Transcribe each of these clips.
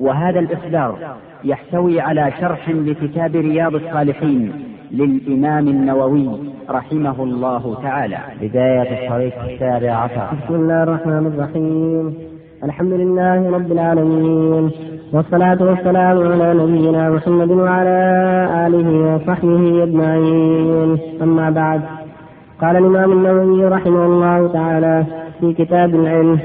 وهذا الإصدار يحتوي على شرح لكتاب رياض الصالحين للإمام النووي رحمه الله تعالى. بداية الطريق السابع عشر. بسم الله الرحمن الرحيم. الحمد لله رب العالمين والصلاة والسلام على نبينا محمد وعلى آله وصحبه أجمعين. أما بعد قال الإمام النووي رحمه الله تعالى في كتاب العلم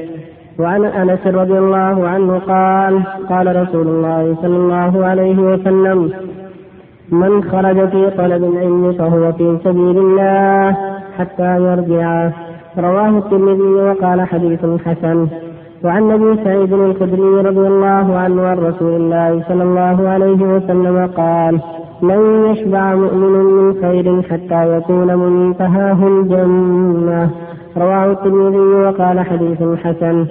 وعن أنس رضي الله عنه قال قال رسول الله صلى الله عليه وسلم من خرج في طلب العلم فهو في سبيل الله حتى يرجع. رواه الترمذي وقال حديث حسن. وعن أبي سعيد الخدري رضي الله عنه عن رسول الله صلى الله عليه وسلم قال لن يشبع مؤمن من خير حتى يكون منتهاه الجنة. رواه الترمذي وقال حديث حسن.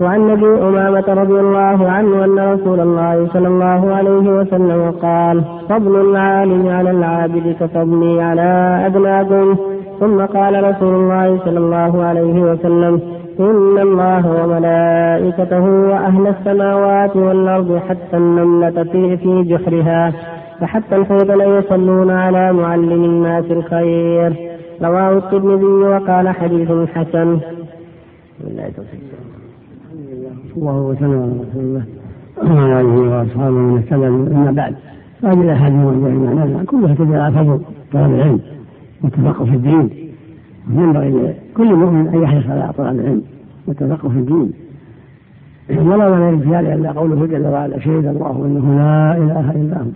وعن أبي أمامة رضي الله عنه أن رسول الله صلى الله عليه وسلم قال فضل العالم على العابد كفضلي على ادناكم ثم قال رسول الله صلى الله عليه وسلم إن الله وملائكته وأهل السماوات والأرض حتى النملة في, في جحرها وحتى الحوت ليصلون على معلم الناس الخير. رواه الترمذي وقال حديث حسن. الله وسلم على رسول الله وعلى آله وأصحابه من اهتدى أما بعد. هذه الأحاديث الموجوده معنا كلها تدل على فضل طلب العلم والتفقه في الدين. ينبغي لكل مؤمن أن يحرص على طلب العلم والتفقه في الدين. ولا ولا في هذا إلا قوله جل وعلا شهد الله أنه لا إله إلا هو.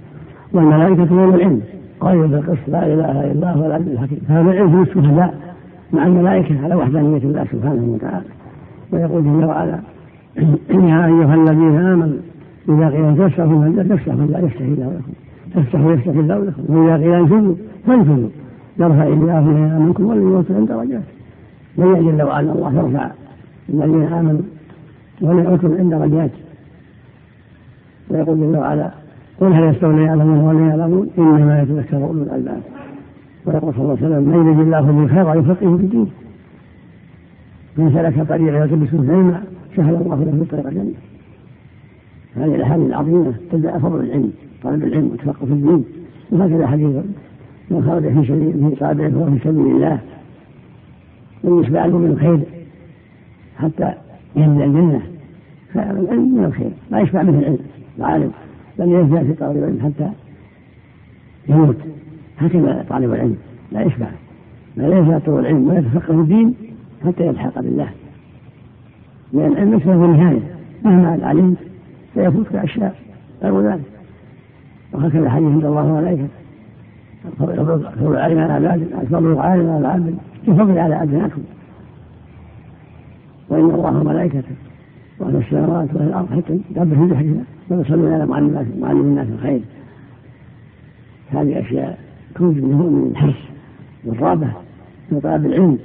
والملائكة يوم العلم. قائل بالقسط لا إله إلا هو العبد الحكيم. هذا العلم هو الشهداء مع الملائكة على وحدانية الله سبحانه وتعالى. ويقول جل وعلا يا أيها الذين آمنوا إذا قيل تفسحوا فافسحوا لا يفتح الله لكم. تفسحوا يفتح الله لكم. وإذا قيل انفذوا فانفذوا. يرفع الله من منكم والذين عند درجات من جل وعلا الله يرفع الذين آمنوا ولا أوتوا عند درجات ويقول جل وعلا قل هل يستوي يعلمون ولا يعلمون؟ إنما يتذكر أولو الألباب. ويقول صلى الله عليه وسلم من يريد الله به خيرا يفقهه في الدين. من سلك طريقا يلتمس علما سهل الله له طريق الجنة هذه الأحاديث العظيمة تدعى فضل العلم طلب العلم والتفقه في الدين وهكذا حديث من خرج في سبيل في طالب فهو في سبيل الله. من يشبع من الخير حتى يهدي الجنة. فالعلم من الخير. لا يشبع منه العلم العالم لم يزداد في طالب العلم حتى يموت. هكذا طالب العلم. لا يشبع. لا يزال طول العلم ولا يتفقه في الدين حتى يلحق بالله. لأن العلم ليس له نهاية مهما علمت سيفوتك أشياء. غير ذلك. وهكذا حديث عند الله وملائكته فضل العالم على العباد فضل العالم على العبد. كفضل على أدناكم وإن الله وملائكته وأهل السماوات وأهل الأرض حتى تنبه في ذكرنا ويصلون على معلم الناس الخير. هذه أشياء منه من الحرص والرغبة في طلب العلم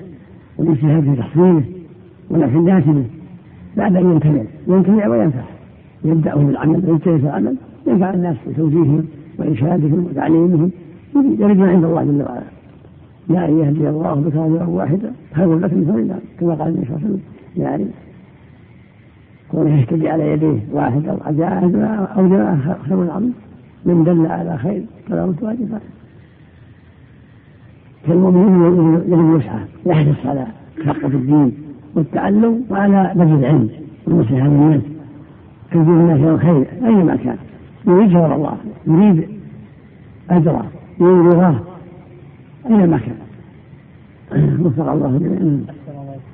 والاجتهاد في تحصيله ونفع الناس به بعد أن يمتنع يمتنع وينفع. يبدأ بالعمل ويجتهد في العمل ينفع الناس بتوجيههم وإرشادهم وتعليمهم ما عند الله جل وعلا. لا أن يهدي الله بك رجلا واحدا خير لك من فضل كما قال النبي صلى الله عليه وسلم يعني كونه يهتدي على يديه واحد أو جاء أو جاء خير العظيم من دل على خير فلا متواجد فالمؤمن يجب يسعى يحرص على تفقه الدين. والتعلم وعلى بذل العلم والنصيحة للناس تجيب الناس إلى الخير أينما كان. يريد شر الله يريد أجره يريد رضاه أينما كان. وفق الله جميعا.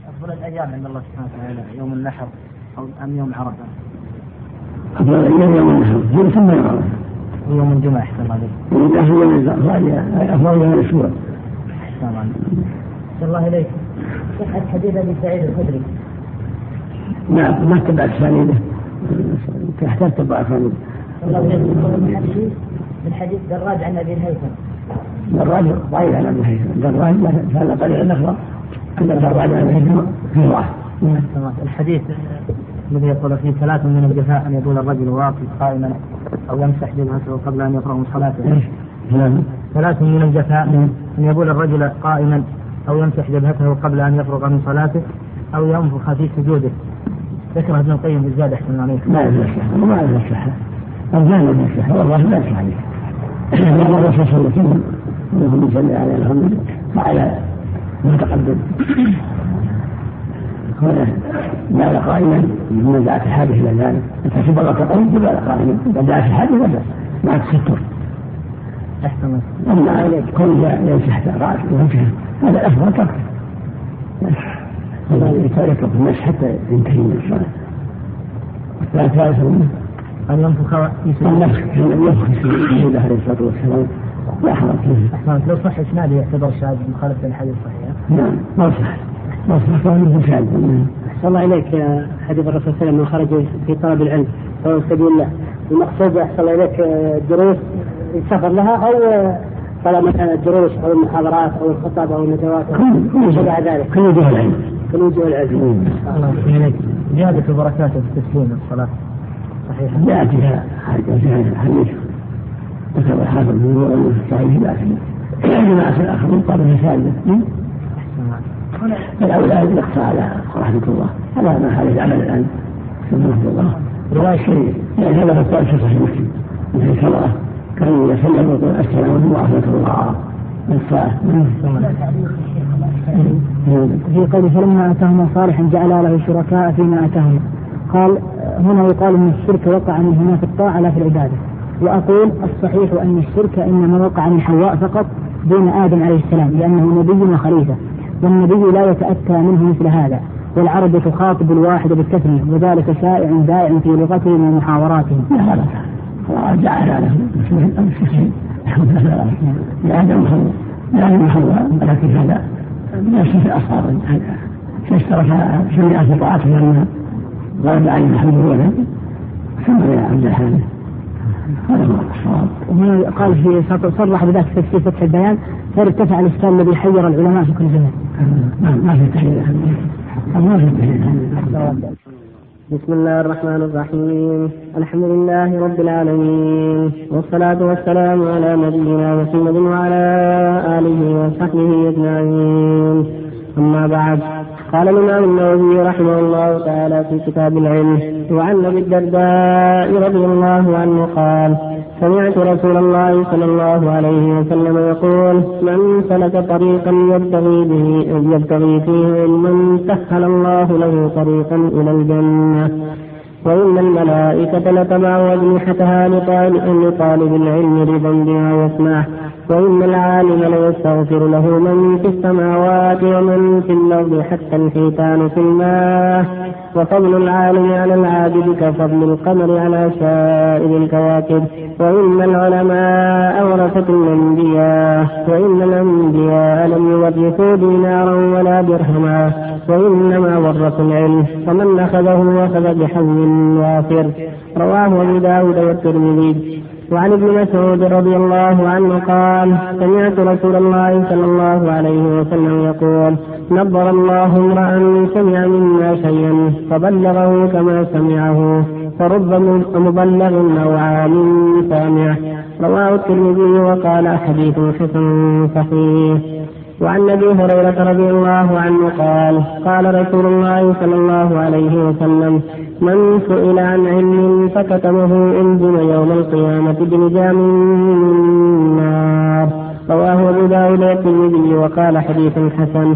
أفضل الأيام عند الله سبحانه وتعالى يوم النحر أو أم يوم عرفة؟ أفضل الأيام يوم النحر. ثم يوم عرفة. ويوم الجمعة أحسن الله. يوم أفضل يوم الأسبوع. أحسن الله الله إليك. صحة حديث أبي سعيد الخدري. نعم ما اتبعت اسانيده احتجت بارك الله الحديث دراج عن أبي الهيثم. دراج ضعيف عن أبي الهيثم. دراج فهذا طريق الاخرى أن دراج عن أبي الهيثم في ضعف الحديث الذي يقول فيه ثلاث من الجفاء أن يقول الرجل واقف قائما أو يمسح جبهته قبل أن يقرأ من صلاته. ثلاث من الجفاء أن يقول الرجل قائما أو يمسح جبهته قبل أن يفرغ من صلاته أو ينفخ في سجوده. ذكر ابن القيم بالزاد احسن عليك. ما يمسح وما يمسح. الجانب يمسح والله لا يمسح عليه. الرسول صلى الله عليه وسلم اللهم صل على محمد وعلى ما تقدم جعل قائما من دعت الحاجة إلى ذلك. أنت تبغى تقوم جعل قائما إذا دعت الحاجة لا بأس. مع التستر أحسن أما كون يمسح راسه ووجهه هذا الافضل تركه يترك المسح حتى ينتهي من الصلاة. والثالث أن ينفخ في النفخ ينفخ في سيدنا عليه الصلاة والسلام. لا حرج فيه. لو صح إسناده يعتبر شاذ مخالفة للحديث الصحيح. نعم ما صح. ما صح. كونه شاذ. أحسن الله إليك حديث الرسول صلى الله عليه وسلم من خرج في طلب العلم. سواء سبيل الله. المقصود أحسن الله إليك دروس السفر لها أو طلب مثلا الدروس أو المحاضرات أو الخطب أو الندوات أو شبه ذلك. كل وجوه العلم. كل وجوه العلم. زيادة البركات في التسليم الصلاة. صحيح. جاءت فيها فيها حديث ذكر الحافظ بن نور في الصحيح بأس جماعة الآخرون قال ثالثة فالأولى أن يقصى على رحمة الله. هذا ما عليه العمل الآن. رحمة الله. رواية. شيء يعني هذا القول في صحيح مسلم. من حيث الله كان يسلم ويقول السلام عليكم ورحمة الله الساعة في قوله فلما اتاهم صالحا جعل له شركاء فيما اتاهم قال هنا يقال إن الشرك وقع من هنا في الطاعة لا في العبادة وأقول الصحيح أن الشرك إنما وقع من حواء فقط دون آدم عليه السلام لأنه نبي وخليفة والنبي لا يتأتى منه مثل هذا والعرب تخاطب الواحد بالتثنيه وذلك شائع دائع في لغتهم ومحاوراتهم. جعل له لآدم لآدم وحواء ولكن هذا. من الشرك الأصغر فاشترك شريعة طاعته لما غاب عن محمد ولد ثم يا عبد الحامد هذا هو الصواب. وهنا قال في صرح بذلك في فتح البيان فارتفع الاشكال الذي حير العلماء في كل زمان. ما في تحليل ما في تحليل بسم الله الرحمن الرحيم. الحمد لله رب العالمين. والصلاة والسلام على نبينا محمد وعلى آله وصحبه أجمعين. أما بعد قال الإمام النووي رحمه الله تعالى في كتاب العلم وعن أبي الدرداء رضي الله عنه قال سمعت رسول الله صلى الله عليه وسلم يقول من سلك طريقا يبتغي به يبتغي فيه علما سهل الله له طريقا إلى الجنة. وإن الملائكة لتبع أجنحتها لطالب العلم بما يسمع. وإن العالم ليستغفر له من في السماوات ومن في الأرض حتى الحيتان في الماء. وفضل العالم على العابد كفضل القمر على سائر الكواكب. وإن العلماء ورثة الأنبياء. وإن الأنبياء لم يورثوا دينارا ولا درهما. وإنما ورثوا العلم. فمن أخذه أخذ بحظ وافر. رواه أبو داود والترمذي. وعن ابن مسعود رضي الله عنه قال سمعت رسول الله صلى الله عليه وسلم يقول نظر الله امرأ سمع منا شيئا فبلغه كما سمعه فرب مبلغ أو عالم سامع رواه الترمذي وقال حديث حسن صحيح. وعن أبي هريرة رضي الله عنه قال قال رسول الله صلى الله عليه وسلم من سئل عن علم فكتمه انزل يوم القيامة بلجام من نار رواه أبو داود والترمذي وقال حديث حسن.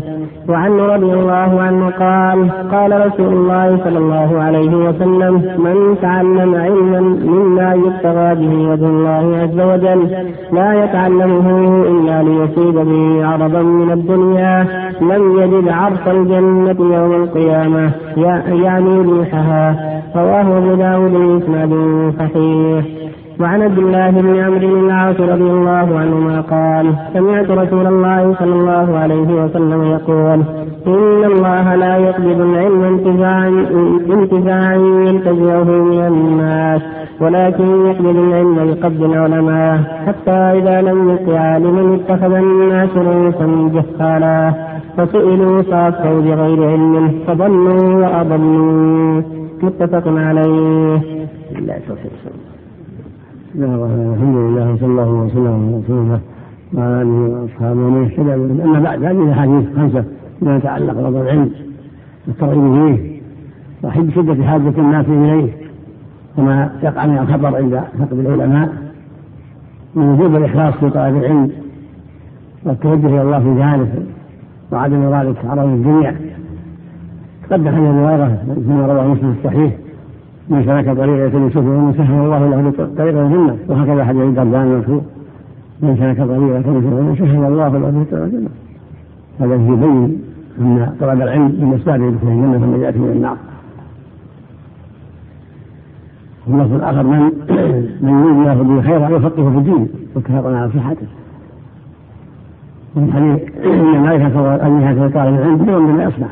وعنه رضي الله عنه قال قال رسول الله صلى الله عليه وسلم من تعلم علما مما يبتغى به وجه الله عز وجل لا يتعلمه إلا ليصيب به عرضا من الدنيا. لم يجد عرف الجنة يوم القيامة يعني ريحها. رواه أبو داود بإسناد صحيح. وعن عبد الله بن عمرو بن العاص رضي الله عنهما قال سمعت رسول الله صلى الله عليه وسلم يقول إن الله لا يقبض العلم انتفاعا انتفاعا ينتزعه من الناس ولكن يقبض العلم بقبض العلماء حتى إذا لم يبق عالما اتخذ الناس رؤوسا جهالا فسئلوا فأفتوا بغير علم فضلوا وأضلوا متفق عليه. الحمد لله وصلى الله وسلم على رسول الله وعلى آله وأصحابه ومن اهتدى أما بعد هذه الأحاديث خمسه فيما يتعلق بفضل العلم والترغيب فيه وحب شدة حاجة الناس إليه وما يقع من الخطر عند فقد العلماء من وجوب الإخلاص في طلب العلم والتوجه إلى الله في ذلك وعدم ذلك عرض الدنيا قد حديث هريره فيما رواه مسلم الصحيح من سلك طريقا يسوف ومن سهل الله له طريقا الجنة. وهكذا حديث الدرداء المشهور من سلك طريقا يسوف ومن سهل الله له طريقا الجنة. هذا يبين أن طلب العلم من أسباب دخول الجنة والنجاه من النار. واللفظ الآخر من من يريد الله به خيرا يفقهه في الدين واتفقنا على صحته. من حديث إن الملائكة اجنحه طالب العلم يوم بما يصنع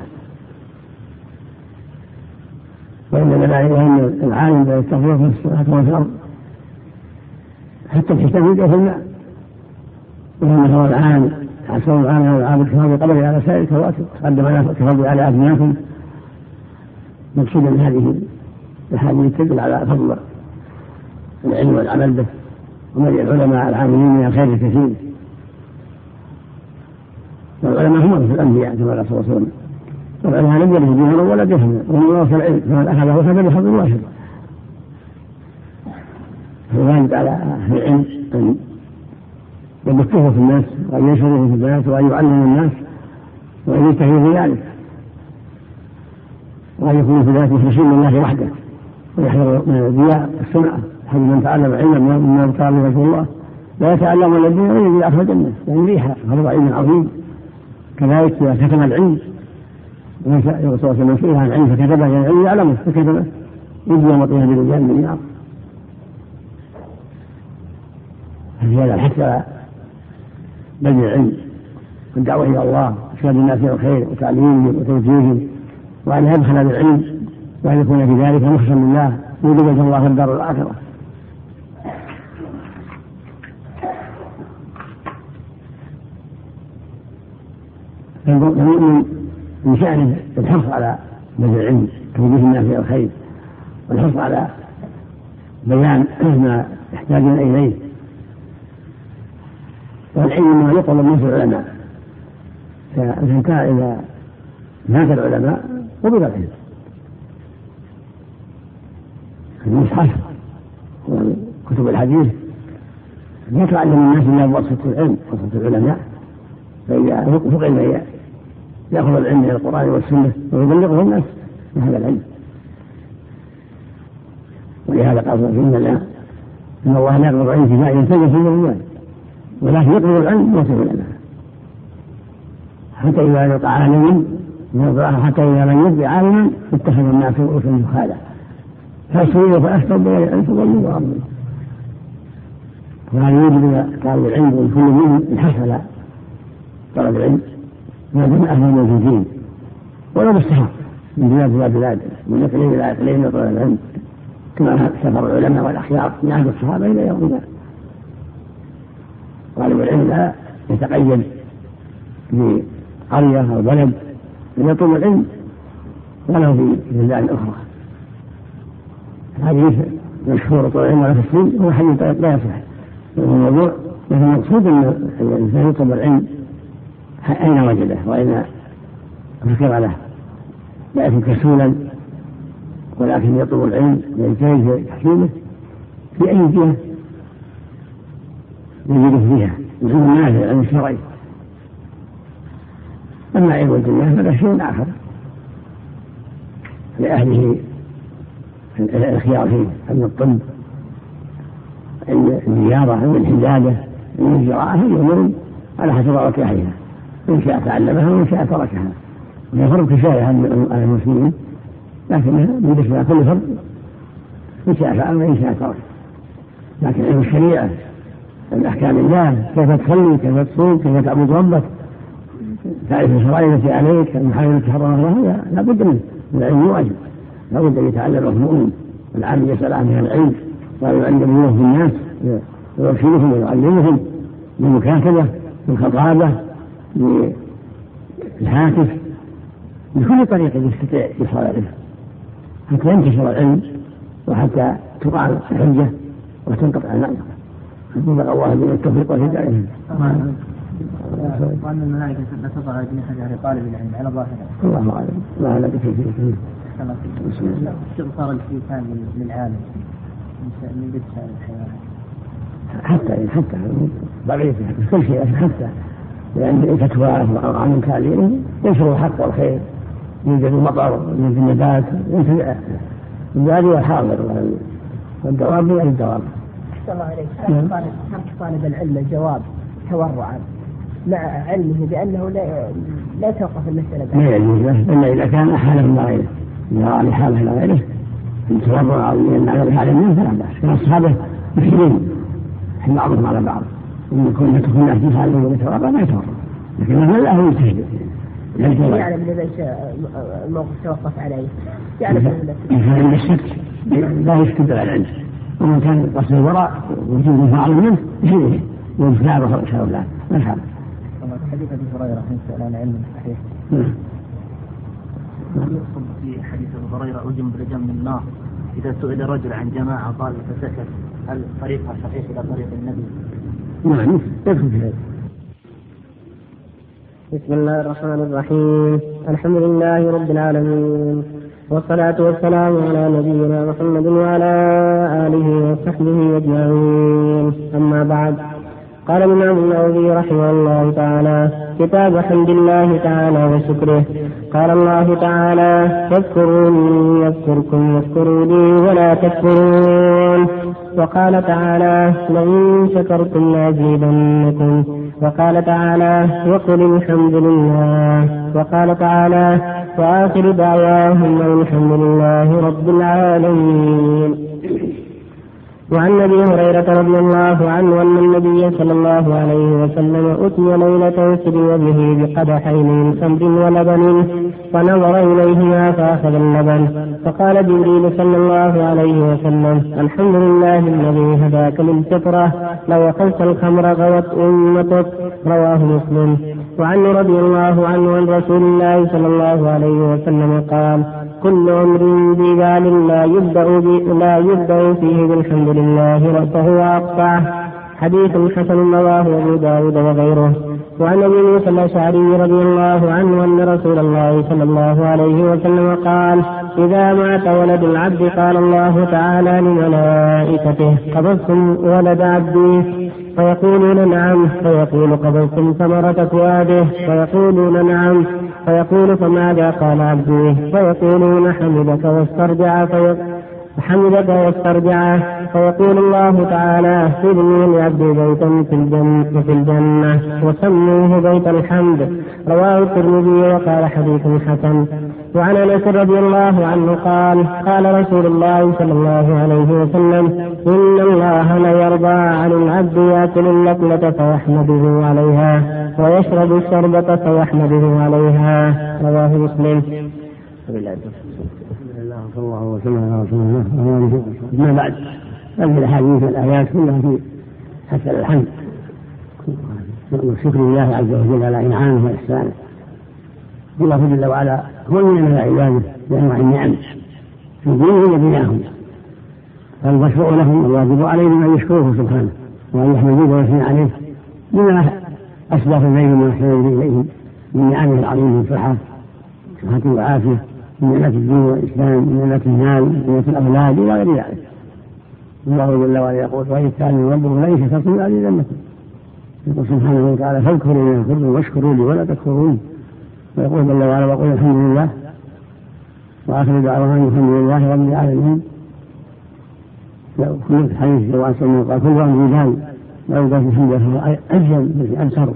وإن الملائكه ان العالم لا يستغفر في الصلاه وفي الأرض. حتى الحساب يلقى في الماء. وانه هو العالم. حسن العالم والعابد كفر بقدره على سائر الكواكب قدم كفر على ادناكم مقصودا هذه الأحاديث تدل على فضل العلم والعمل به. ومن العلماء العاملين من الخير الكثير. والعلماء هم مثل الأنبياء كما قال صلى الله عليه وسلم. والعلماء لم يرثوا دينارا ولا درهما ومن ورث العلم. فمن اخذه أخذ بحظ وافر فالواجب على أهل العلم أن يبثوه في الناس وأن ينشروه في الناس وأن يعلموا الناس وأن يجتهدوا في ذلك وأن يكونوا في ذلك مخلصين لله وحده. ويحذر من الرياء السمعه حيث من تعلم علما مما قال رسول الله. لا يتعلم الا الدين ويريد الاخره الجنة يعني ريحه هذا علم عظيم. كذلك إذا كتم العلم الرسول صلى الله عليه وسلم عن العلم فكتبه يعني العلم يعلمه فكتبه يجزي مطيها برجال من النار. ففي هذا على بذل العلم والدعوة إلى الله وإرشاد الناس إلى الخير وتعليمهم وتوجيههم وأن يبخل بالعلم وأن يكون في ذلك مخشى لله يريد الله في الدار الآخرة. فالمؤمن من شأنه الحرص على بذل العلم توجيه الناس إلى الخير والحرص على بيان ما يحتاجون إليه. والعلم ما يطلب منه العلماء. كان إذا مات العلماء قبل العلم المصحف وكتب الحديث لا تعلم الناس الا بواسطه العلم واسطه العلماء فإذا فقد يأخذ العلم من القرآن والسنة ويبلغه الناس بهذا العلم. ولهذا قال ان الله إن الله لا يقبض العلم كفايه ينتهي في الرجال ولكن يقبض العلم بواسطه العلماء حتى إذا لقى عالم حتى إذا لم يبق عالما اتخذ الناس رؤوسا جهالا فسئلوا فافتوا بغير علم فضلوا وأضلوا وهذا يوجب طالب العلم وكل منهم الحث على طلب العلم. ما دام أهل موجودين ولا مستحب من بلاد إلى بلاد. من اقليم إلى اقليم طلب العلم كما سفر العلماء والأخيار. من عهد الصحابة إلى يومنا طالب العلم لا يتقيد بقرية أو بلد. بل يطلب العلم ولو في بلدان أخرى. حديث مشهور طول العلم ولا تسليم هو حديث لا يصح. الموضوع لكن المقصود أن الإنسان يطلب العلم أين وجده؟ واين ذكر له. يكون كسولا ولكن يطلب العلم ويجتهد في تحصيله في أي جهة يجده فيها؟ العلم النافع العلم الشرعي أما علم الدنيا فهذا شيء آخر. لأهله الخيار فيه علم الطب علم الرياضة علم الحدادة علم الزراعة هي أمور على حسب رغبة أهلها إن شاء تعلمها وإن شاء تركها. وهي فرض كفاية على المسلمين لكنها بالنسبة لكل فرد إن شاء فعل وإن شاء ترك. لكن علم الشريعة من أحكام الله كيف تصلي كيف تصوم كيف تعبد ربك تعرف الفرائض التي عليك المحارم التي حرمها الله لا بد منه. العلم واجب. لا بد أن يتعلم المؤمن. العالم يسأل عنها العلم ويعلمه في الناس ويرشدهم ويعلمهم بالمكاتبة بالخطابة بالهاتف بكل طريقه يستطيع يصل العلم حتى ينتشر العلم وحتى تقع الحجة وتنقطع المعرفه بلغ الله من التوفيق والهدايه وأن الملائكة لا تضع أجنحتها لطالب العلم على ظاهره. الله أعلم، الله أعلم بكيفيته. استغفار الإنسان للعالم من الحيوانات. حتى حتى ضعيف كل شيء حتى لأن فتوى عن تعليمه ينشر الحق والخير يوجد المطر يوجد النبات ينتفع البادي والحاضر والدواب من الدواب. الله عليك ترك طالب العلم الجواب تورعا مع علمه بأنه لا لا توقف المسألة لا يجوز له إلا إذا كان أحاله إلى غيره. إذا رأى حاله إلى غيره التورع من على الحال منه فلا بأس. كان أصحابه مشكلين بعضهم على بعض. إن يكون تكون له جهة ويتورع ما يتورع لكن مثلا له يجتهد يعلم ليس الموقف توقف عليه. يعلم كان الشك لا يشتد على العلم. ومن كان قصد الوراء وجود أعظم منه يشيله وينفع به شاء الله ما الحال حديث أبي هريرة يسال عن علم صحيح. نعم. يقصد في حديث أبي هريرة أجم برجم من النار إذا سئل رجل عن جماعة قال فسكت هل طريقها صحيح إلى طريق النبي؟ نعم يدخل في هذا. بسم الله الرحمن الرحيم. الحمد لله رب العالمين. والصلاة والسلام على نبينا محمد وعلى آله وصحبه أجمعين. أما بعد قال الإمام النووي رحمه الله تعالى كتاب حمد الله تعالى وشكره. قال الله تعالى فاذكروني يذكركم واشكروا لي ولا تكفرون. وقال تعالى لئن شكرتم لأزيدنكم. وقال تعالى وقل الحمد لله. وقال تعالى وآخر دعواهم الحمد لله رب العالمين. وعن أبي هريرة رضي الله عنه أن النبي صلى الله عليه وسلم أتي ليلة سري به بقدحين من خمر ولبن فنظر إليهما فأخذ اللبن. فقال جبريل صلى الله عليه وسلم الحمد لله الذي هداك للفطرة لو اخذت الخمر غوت أمتك. رواه مسلم. وعن رضي الله عنه عن رسول الله صلى الله عليه وسلم قال كل أمر ببال لا يبدأ لا يبدأ فيه بالحمد لله فهو أقطعه حديث حسن رواه أبو داود وغيره. وعن أبي موسى الأشعري رضي الله عنه أن رسول الله صلى الله عليه وسلم قال إذا مات ولد العبد قال الله تعالى لملائكته قبضتم ولد عبدي؟ فيقولون نعم فيقول قبضتم ثمرة فؤاده؟ فيقولون نعم. فيقول فماذا قال عبدي فيقولون حمدك واسترجع حمدك واسترجعه فيقول الله تعالى ابني لعبدي بيتا في الجنة في الجنة وسموه بيت الحمد. رواه الترمذي وقال حديث حسن. وعن انس رضي الله عنه قال قال رسول الله صلى الله عليه وسلم إن الله ليرضى عن العبد يأكل اللقمة فيحمده عليها ويشرب الشربة فيحمده عليها. رواه مسلم. صلى الله وسلم على رسول الله ما بعد هذه الأحاديث والآيات كلها في حسن الحمد. وشكر الله عز وجل على إنعامه وإحسانه. الله جل وعلا هو من عباده بأنواع النعم في دينه ودنياهم فالمشروع لهم الواجب عليهم أن يشكروه سبحانه وأن يحمدوه ويثني عليه بما اسباب إليهم واحسن إليهم. من نعمه العظيمه الصحة صحه وعافيه من نعمة الدين والإسلام من نعمة المال من نعمة الأولاد إلى غير ذلك. الله جل وعلا يقول وإن كان ربكم لئن شكرتم لأزيدنكم يقول سبحانه وتعالى فاذكروا لي اذكركم واشكروا لي ولا تكفرون. ويقول جل وعلا وقل الحمد لله. وآخر دعوانا الحمد لله رب العالمين. كل لو أسلم قال كل واحد رجال لا يقال الحمد فهو أجل أنصر.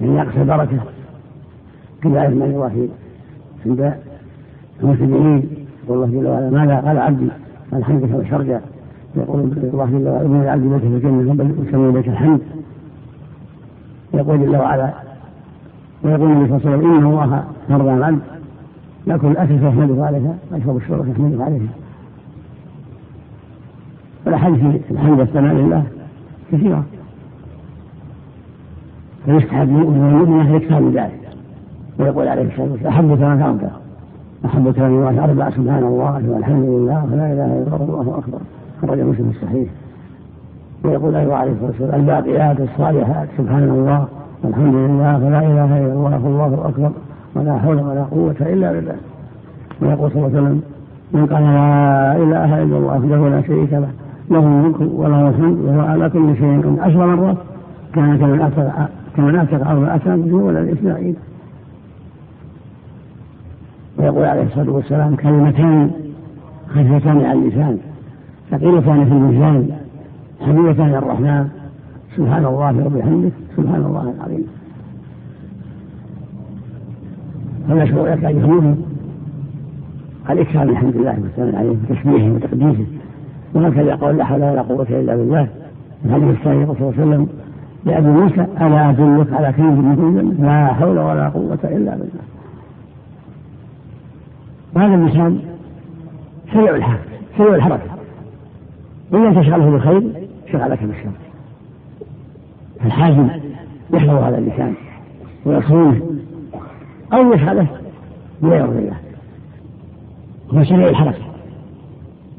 يعني أقصى بركة. كذلك ما يروى عند المسلمين يقول الله جل وعلا ماذا قال عبدي؟ قال حمدك وشرجع يقول الله جل وعلا ابن العبد بيت في الجنة يسمى بيت الحمد. يقول جل وعلا ويقول النبي صلى الله عليه وسلم إن الله فرض على العبد يأكل الأكل فيحمده عليها ويشرب الشرب فيحمده عليها والأحاديث الحمد والثناء لله كثيرة. فيستحب المؤمن والمؤمنة يكثر من ذلك. ويقول عليه الصلاة والسلام أحب كلام أربع أحب كلام الله أربع سبحان الله والحمد لله ولا إله إلا الله الله أكبر. خرج مسلم الصحيح. ويقول أيضا عليه الصلاة والسلام الباقيات الصالحات سبحان الله. والحمد لله ولا إله إلا الله والله أكبر ولا حول ولا قوة إلا بالله. ويقول صلى الله عليه وسلم من قال لا إله إلا الله وحده لا شريك له له الملك وله الحمد وهو على كل شيء عشر مرات كان كمن أتى كمن أتى أرض أتى ولا الإسماعيل ويقول عليه الصلاة والسلام كلمتان خفيفتان على اللسان ثقيلتان في الميزان حبيبتان الرحمن سبحان الله وبحمده سبحان الله العظيم. فنشكر لك أيها المؤمن الإكثار من حمد الله والثناء عليه وتسبيحه وتقديسه. وهكذا قول لا حول ولا قوة إلا بالله الحديث الثاني صلى الله عليه وسلم لأبي موسى ألا أدلك على كنز من لا حول ولا قوة إلا بالله. وهذا اللسان سريع الحركة سريع الحركة. إن لم تشغله بالخير شغلك بالشر. فالحازم يحفظ هذا اللسان ويصونه أو يشغله بلا يرضي الله. هو الحركة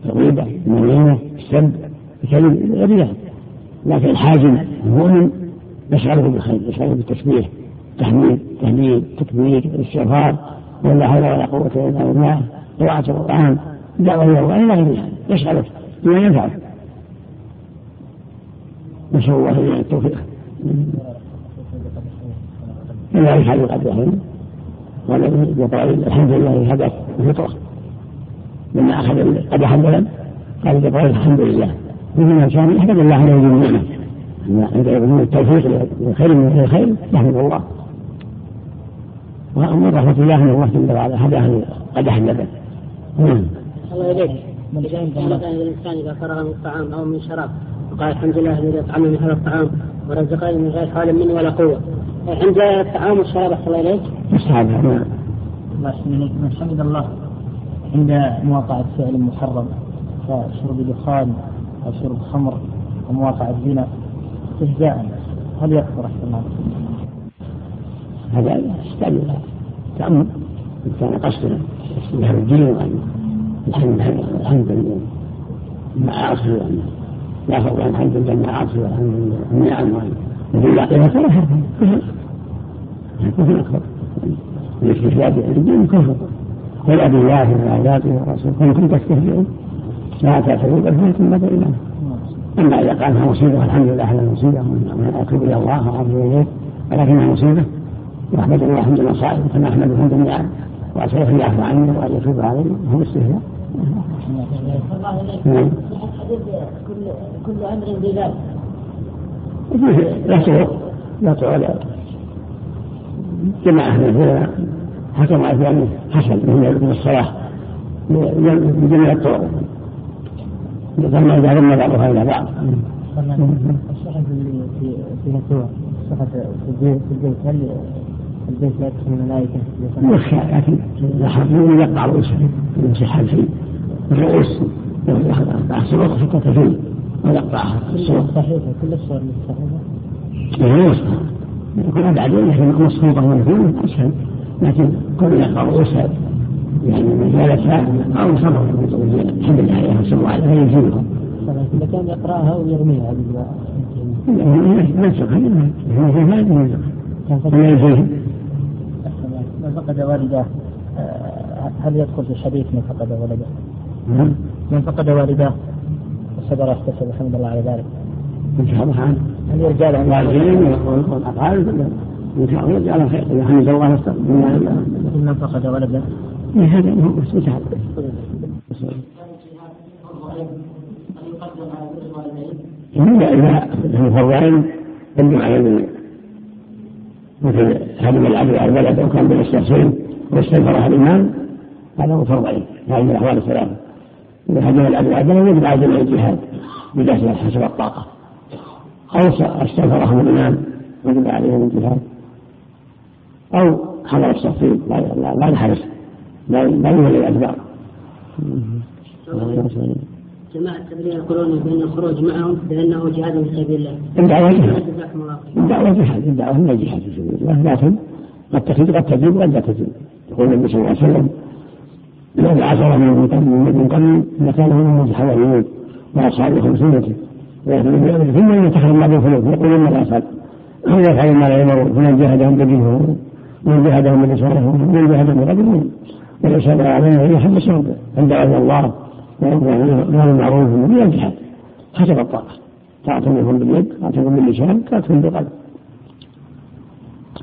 الغيبة المليمة السب الكلم غير ذلك. لكن الحازم المؤمن يشغله بالخير يشغله بالتسبيح تحميد تهليل تكبير الاستغفار ولا حول ولا قوة إلا بالله قراءة القرآن دعوة إلى الله إلى غير ذلك. يشغله بما ينفعه. نسأل الله التوفيق. إلا يفعل قدرهم وقال الحمد لله هداك الفطرة لما أخذ قدح اللبن قال جبريل الحمد لله. مثل كان يحمد الله على وجه النعمة. عند التوفيق للخير من الخير يحمد الله. ومن رحمة الله من الله جل وعلا هداه قدح اللبن نعم. الله يليك الإنسان إذا فرغ من الطعام أو من شراب وقال الحمد لله الذي أطعمني من هذا الطعام. ورزقني من غير حول مني ولا قوة. عند الطعام والشراب أحسن الله إليك. مستحب نعم من حمد الله عند مواقعة فعل محرم كشرب دخان أو شرب خمر أو مواقعة زنا استهزاء هل يكفر أحسن الله؟ هذا يحتاج تأمل إن كان قصدا بهذا الدين وأن الحمد لله. مع عصر لا فضل عن الحمد لله مع عصر والحمد لله. النعم وفي باقيها فلا حرف كفر أكبر الاستهزاء بالدين كفر ولا بالله وآياته ورسوله كنتم تستهزئون لا تعتذروا بل فاتم ما بينهم أما إذا قالها مصيبة الحمد لله على المصيبة. وأتوب إلى الله وأرجو إليه ولكنها مصيبة. واحمد الله حمد المصائب كما احمد حمد النعم. أن يعفو عني وأن يتوب علي. هو استهزاء. نعم. كل كل أمر. لا تعود لا تعود جماعة من العلماء حكموا على بأنه حسن من الصلاة بجميع الطرق فما إذا ضم بعضها إلى بعض. الصحف في الصحف في البيت هل البيت لا يدخل الملائكة يخشى لكن يحرمون يقطع رؤوسهم يمسح الفيل الرؤوس يقطع حتى تفل ويقطعها الصور صحيحة كل الصور صحيحة لا يصنع يكون أبعد لكن مصفوطة ويكون أسهل لكن كل يقطع رؤوسها يعني مجالسها أو صبر الحمد لله عليها صلى الله عليه وسلم يجيبهم إذا كان يقرأها ويرميها منسخ هذا ما ينسخ من فقد والده آه، هل يدخل في الحديث من فقد ولده؟ نعم. من فقد والده. وصبر يحتسب الحمد لله على ذلك. إن شاء الله عنه هل يرجع له الوالدين والأفعال إن شاء الله يرجع له خير إذا حمد الله واستغفر من فقد ولده هذا هو مستحب إذا إذا في فرضين يجب على مثل هدم العبد البلد أو كان بالاستحسين واستنكرها الإمام هذا فرض عين هذه من الاحوال الثلاثه إذا هدم العبد البلد يجب على جميع الجهاد بداخل حسب الطاقه أو استنكرهم الإمام وجب عليهم الجهاد أو حضر التفصيل لا لا لا يحرص لا لا يولي الأدبار جماعة التبليغ يقولون بأن الخروج معهم بأنه جهاد في سبيل الله. الدعوة جهاد. الدعوة جهاد، الدعوة هي جهاد في سبيل الله، لكن قد تفيد قد تجيب وقد لا تجيب. يقول النبي صلى الله عليه وسلم لو عشرة من من قبل لكانهم من حواليون وأصحاب خمسينته ثم يتخذ الله بالخلوف يقولون الأصحاب هم يفعلون ما لا يمر. فمن جاهدهم بدينهم ومن جاهدهم بلسانهم ومن جاهدهم بقدرهم وليس علينا هي حد الشرط عند الله وأمر المعروف من الجهاد. حسب الطاقة. طاعة منهم باليد طاعة منهم باللسان منهم بالقلب.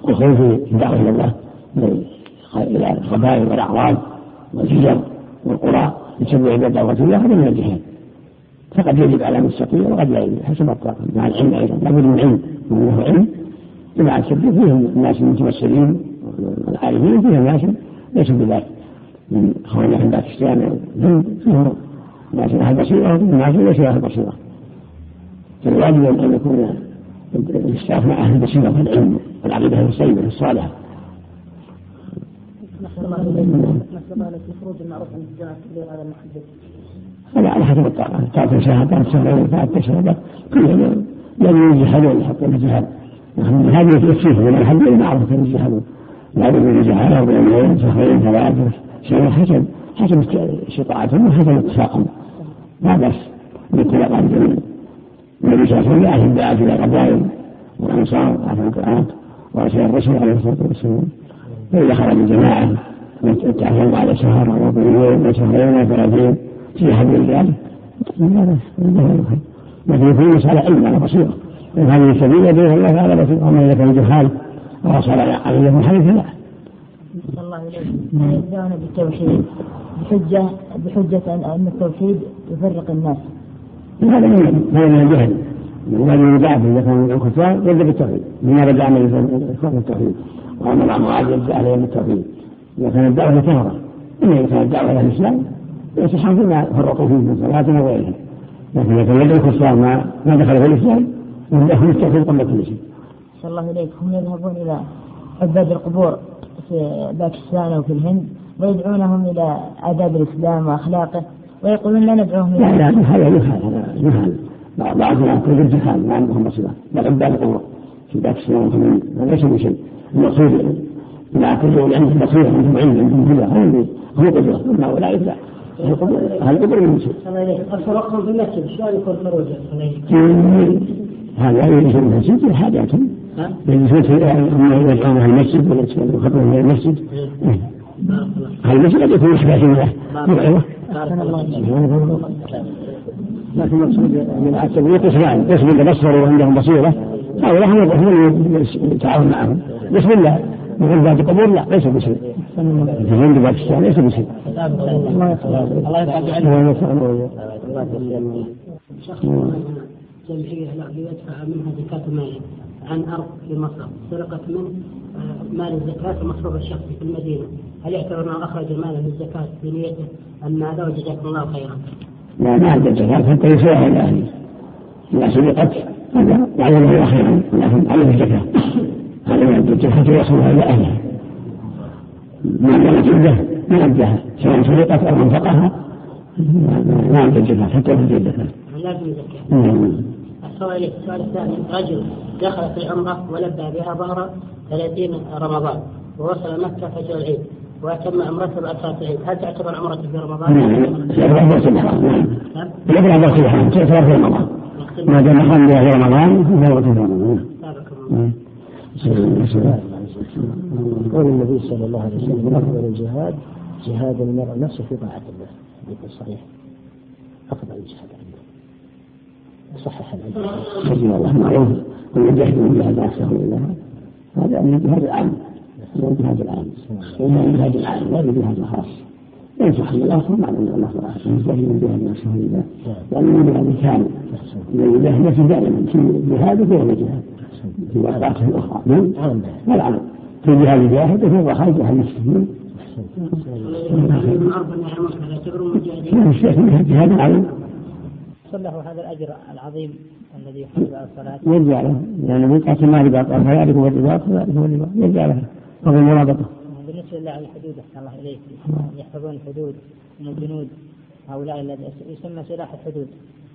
والخوف في الدعوة إلى الله إلى القبائل والأعراض والحجر والقرى يتبع إلى دعوة الله هذا من الجهاد. فقد يجب على من يستطيع وقد لا يجب. حسب الطاقة. مع العلم أيضا. لابد من علم. من له علم. مع السبب فيهم الناس المتمثلين والعارفين فيهم ناس ليسوا بذلك. من اخواننا في باكستان فيهم ناس أهل بصيره وناس ليسوا أهل بصيره فالواجب أن يكون الاستاف مع أهل البصيره في العلم والعقيدة السيئه الصالحة. هذا على حسب الطاقة. تعطي شهادات شهرين تعطي شهادات كلهم لم يجحدون حتى الجهاد هذه يكفيهم من الحد المعروف كانوا يجحدون بد من الجهاد بين شهرين ثلاثة شهر حسب حسب استطاعتهم وحسب اتفاقهم. لا بأس عن الجميع النبي صلى الله عليه وسلم الدعاة إلى القبائل والأنصار أهل القرآن ورسول الرسول عليه الصلاة والسلام. فإذا خرج الجماعة يتعلم على شهر أو يوم أو شهرين أو ثلاثين في حد ذلك. لا بأس لكن يكون مسألة علم على بصيرة هذه السبيل بين الله على بصيرة ومن إذا كان جهال أو صار عليه منحرف لا. الله يدعون بالتوحيد بحجة بحجة أن التوحيد يفرق الناس. هذا من الجهل. من هذا من إذا كان من الكفار يبدأ بالتوحيد. لماذا دعنا الإخوان؟ بالتوحيد وأمر معاذ يبدأ عليهم بالتوحيد إذا كانت الدعوة كفرة إما إذا كانت الدعوة إلى الإسلام يصح فيما فرطوا فيه من صلاة وغيرها لكن إذا كان يدعو الكفار ما ما دخل في الإسلام يبدأ التوحيد قبل كل شيء. صلى الله إليك هم يذهبون إلى عباد القبور. في باكستان وفي الهند ويدعونهم إلى آداب الإسلام وأخلاقه ويقولون لا ندعوهم إلى لا لا هذا يفعل هذا يفعل بعض كل الجهال ما عندهم بصيرة بل عباد القبور في باكستان وفي الهند هذا ليس بشيء المقصود لا كل اللي عندهم بصيرة عندهم علم عندهم هدى هم هم قدرة. أما أولئك لا. هذا قدر من شيء. الفرقهم في المسجد شلون يكون خروجه؟ هذا في المسجد حاجاتهم يجلسون يدعون المسجد ولا يخطبون في المسجد هذا المسجد قد يكون يحتاج إلى موعظه لكن المقصود من التبليغ قسمان قسم اذا بصروا وعندهم بصيره هؤلاء هم هم يتعاون معهم بسم الله من ذات القبور لا ليس بشيء في عند باكستان ليس بشيء الله يسلمك جمعية له عن أرض في مصر سرقت آه، مال الزكاة المصروف الشخصي في المدينة هل يعتبر أنه أخرج ماله للزكاة بنيته أم ماذا وجزاكم الله خيرا؟ لا ما عنده زكاة حتى إلى أهله إذا سرقت هذا يعلمه خيرا لكن عليه الزكاة هذا ما عنده زكاة يصلها إلى أهلها ما كانت عنده ما أداها سواء سرقت أو انفقها ما عنده زكاة حتى يخرج الزكاة. لازم زكاة. السؤال السؤال الثاني رجل دخل في العمرة ولبى بها ظهر 30 رمضان ووصل مكة فجر العيد وأتم عمرته بعد صلاة العيد. هل تعتبر عمرته في رمضان؟ نعم يقرأ درس الحرام تعتبر في رمضان. ما دام قام بها في رمضان فهو في رمضان. قول النبي صلى الله عليه وسلم من أفضل الجهاد جهاد المرء نفسه في طاعة الله. حديث صحيح. أفضل الجهاد. صحح العلم الله معروف كل جهد من جهد نفسه لله هذا من الجهاد العام من الجهاد العام ومن الجهاد العام لا من الجهاد الخاص ينصح الله معنى ان الله صراحة يجاهد من جهاد نفسه لله لأن الجهاد كامل اذا يجاهد نفسه دائما في جهاده فهو جهاد في وقعته الاخرى نعم هذا في جهاد جاهد وفي خارج عن نفسه نعم الشيخ من جهاد العام له هذا الأجر العظيم الذي يحافظ على الصلاة. يرجع له. لأن من قاتل ما رباط فذلك هو الرباط فذلك هو الرباط يرجع له. وبالمرابطة بالنسبة لله الحدود أحسن الله إليك. يحفظون الحدود من الجنود هؤلاء الذين يسمى سلاح الحدود.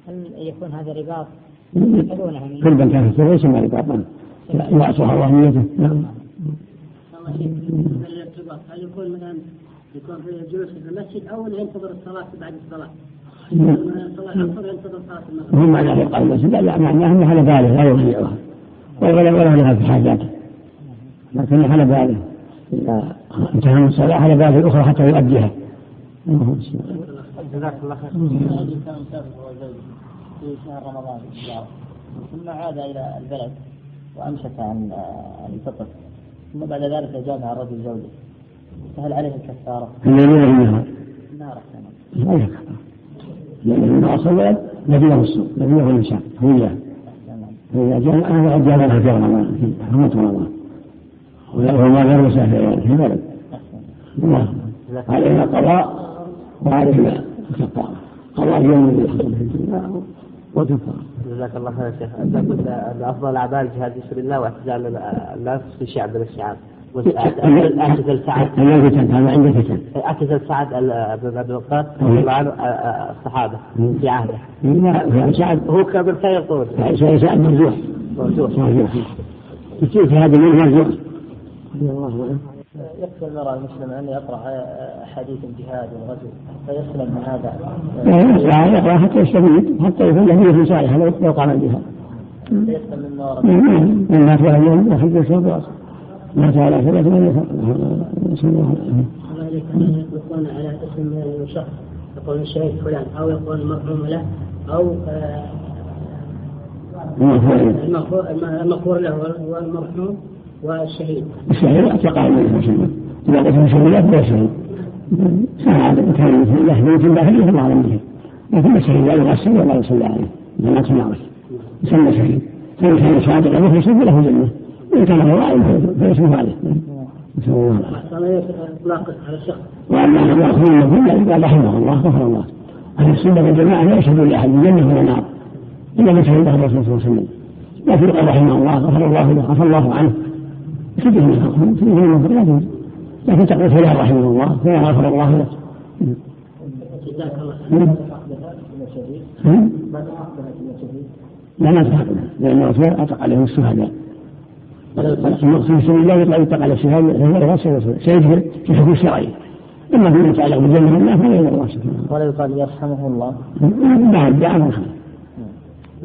هل يكون هذا رباط يحفظونها من قربا كان في يسمى رباطا لا صح الله نيته. نعم. هل يكون مثلا يكون في الجلوس في المسجد أو ينتظر الصلاة بعد الصلاة؟ هم على يقع المسجد لا معناه انه على باله لا يضيعها ولا ولا لها في حاجاته لكن على باله إذا انتهى من الصلاه على باله الاخرى حتى يؤديها. جزاك الله خير. في شهر رمضان ثم عاد إلى البلد وأمسك عن الفطر. ثم بعد ذلك جامع الرجل زوجه. فهل عليه الكفارة؟ الليل ولا النهار؟ النهار لا يكفر لأن أصل الولد نبيه الصوم نبيه الإنسان هو إياه فإذا جاء هذا جاء لها في رمضان في حرمة رمضان. وهو ما غير مسافر في البلد علينا قضاء وعلينا كفارة قضاء يوم وكفارة جزاك الله خير يا شيخ. أنت قلت أفضل الأعمال جهاد في سبيل الله واعتزال النفس في شعب من الشعاب اعتزل سعد هذا عند فتن اعتزل سعد بن ابي وقاص رضي الله عنه الصحابة في عهده. لا سعد. هو كان بالخير طول. سعد مرجوح مرجوح كثير في هذا المنهج مرجوح رضي الله عنه يكفي المرأة المسلمة أن يقرأ أحاديث الجهاد والغزو. حتى يسلم من هذا. لا يقرأ حتى يستفيد. حتى يكون له في صالحة لو قام بها. يسلم من ورد. من مات ولا يوم يحج يسوع مات على ثلاث من يطلقون على اسم شخص. يقول الشهيد فلان أو يقول المرحوم له أو المغفور. له هو المرحوم والشهيد. الشهيد اعتقاد من المسلمين إذا قلت شهيد فهو شهيد. كان كان يحمل في الله الله اعلم به لكن الشهيد لا يغسل ولا يصلى عليه. ما تناقش يسمى شهيد. فإن كان صادقا مخلصا فله جنة. إن كان غائب فيسمح عليه نسأل الله العافية وأما أن يأخذون النبي قال رحمه الله غفر الله. أهل السنة والجماعة لا يشهدون لأحد بالجنة ولا نار. إلا من شهد له الرسول صلى الله عليه وسلم. لكن قال رحمه الله غفر الله له غفر الله عنه. شبه من شبه من المغفر لا يجوز. لكن تقول فلان رحمه الله فلان غفر الله له. جزاك الله لا ما تحقق. لأن الرسول أطلق عليهم الشهداء. المقصود في الله يطلع يطلق على الشهاده غير سيجبر في حكم الشرعي إما فيما يتعلق بالجنه والنار فلا الله سبحانه ولا يقال يرحمه الله. بعد دعاء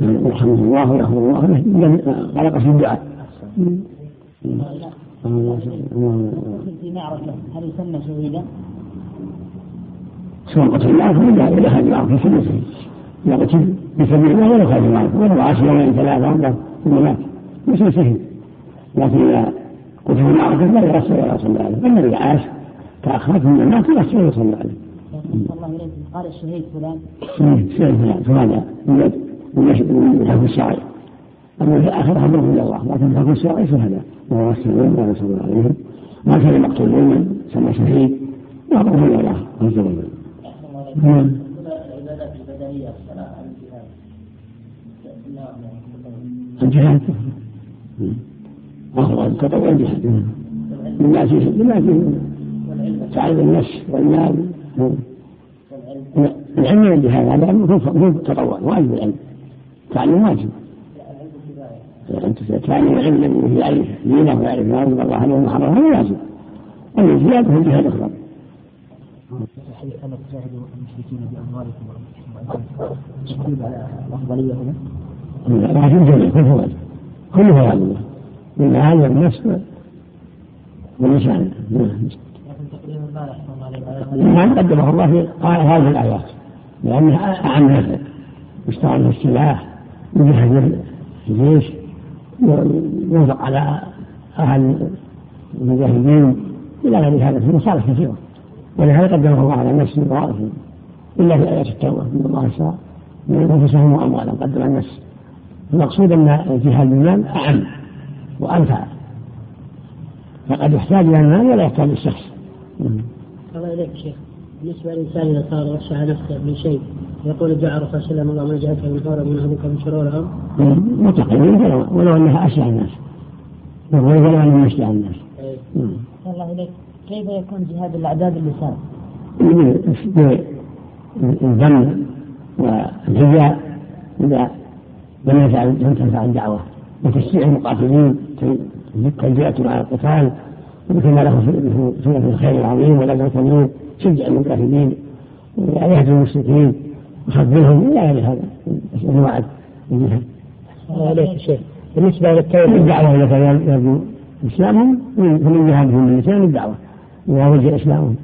يرحمه الله ويغفر الله خلق في الدعاء في معركة هل يسمى شهيدا؟ سواء قتل الله فلا ولا خارج المعركة يسمى شهيد إذا قتل في سبيل الله ولا خارج المعركة ولو عاش يومين ثلاثة أربعة ثم مات. يسمى شهيد لكن إذا قتل المعركة لا يرسل ولا يصلى عليه بل الذي عاش تأخر ثم مات يرسل ويصلى عليه. الله إليكم قال الشهيد فلان. الشهيد فلان فهذا من الحكم الشرعي. أما في الآخرة أمره إلى الله لكن الحكم الشرعي فهذا وهو السلام ولا يصلى عليهم ما كان مقتول سمى شهيد وأمره إلى الله عز وجل. نعم. الجهاد وهو التطوع الجهاد مما فيه مما فيه تعلم النفس والمال العلم والجهاد هذا هو تطوع واجب العلم تعلم واجب تعلم العلم يعرف دينه ويعرف ما أنزل الله عليه وحرمه هذا واجب الجهاد هو الجهاد أفضل. حيث أن تجاهدوا المشركين بأموالكم وأنفسكم على الأفضلية هنا؟ لكن جميع كله واجب كله واجب بالمال والنفس واللسان ما قدمه الله في هذه الآيات لأنها أعم نفع يشتغل في السلاح يجهز الجيش ينفق على أهل المجاهدين إلى غير هذا في مصالح كثيرة. ولهذا قدمه الله على النفس بطائفه إلا في آيات التوبة إن الله اشترى من أنفسهم وأموالهم قدم النفس المقصود أن الجهاد بالمال أعم. وأنفع. فقد يحتاج إلى المال ولا يحتاج الشخص. الله إليك شيخ. بالنسبة للإنسان إذا صار رشح نفسه من شيء يقول الدعاء الرسول صلى الله عليه وسلم اللهم من حول من أهلك من شرورهم متقبل ولو أنها أشجع الناس. ولو أنها من أشجع الناس. أيه. الله إليك. كيف يكون جهاد الأعداد اللسان؟ بالذم والهجاء إذا لم يفعل لم تنفع الدعوة. وتشجيع المقاتلين. تنبئة على القتال مثل ما له في سورة الخير العظيم ولا المرسلين شجع المجاهدين ويهدي المشركين وخذلهم إلى غير هذا انواع الجهاد. الله عليك شيخ بالنسبة للتوبة الدعوه اذا كان يرجو إسلامهم فمن جهادهم باللسان الدعوة إذا رجع إسلامهم.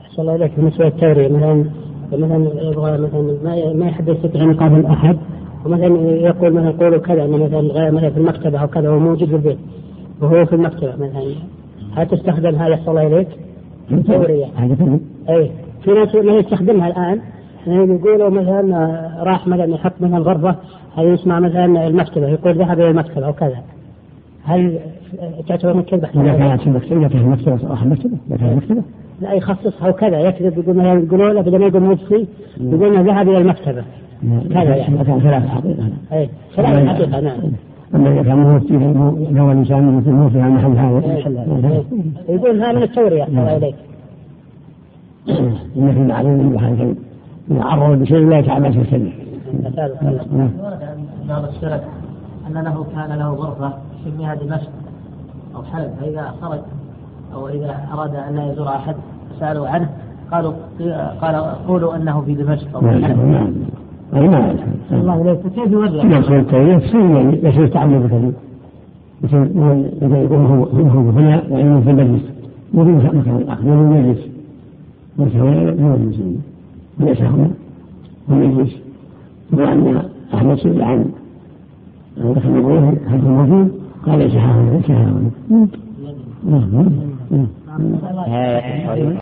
أحسن الله إليك بالنسبة للتوريه مثلا مثلا يبغى مثلا ما ما حد يستطيع ان يقابل أحد ومثلا يقول مثلا قولوا كذا إنه مثلا مثلا في المكتبة أو كذا هو موجود في البيت. وهو في المكتبة مثلا. هل تستخدم هذا يحصل اليك؟ توريه. هذا أي. في ناس ما يستخدمها الآن. يعني يقولوا مثلا راح مثلا يحط مثلا غرفة هل يسمع مثلا المكتبة يقول ذهب إلى المكتبة أو كذا. هل تعتبر من؟ إذا كانت في المكتبة إذا كانت المكتبة راح المكتبة إذا كانت المكتبة. لا يخصصها وكذا يكذب يقول مثلا يقولوا له بدل ما يقول مجلسي يقول إنه ذهب إلى المكتبة. كذا يعني. اذا كان ثلاث حقيقة. اي ثلاث حقيقة نعم. أما إذا كان موفي فهو الإنسان مثل موفي عن محل هذا. يقول هذا من التوريه الله إليك. إن في المعلوم أن إذا عرض بشيء لا يتعمل في الكلمة. بعض السلف أن له كان له غرفة سميها دمشق أو حلب فإذا خرج أو إذا أراد أن يزور أحد سألوا عنه قالوا قال قولوا أنه في دمشق أو في حلب. نعم. أي ما الله إليك كيف يوزع؟ يصير التوجيه يصير يصير تعمل بالكلمة. مثل يقول هو هو هنا وإنه في المجلس في مكان الآخر في المجلس والكوارث هو المسلمين ليس هنا هم يجلس وأن أحمد سئل عن عن دخل هل هو موجود؟ قال ليس هنا ليس ها هنا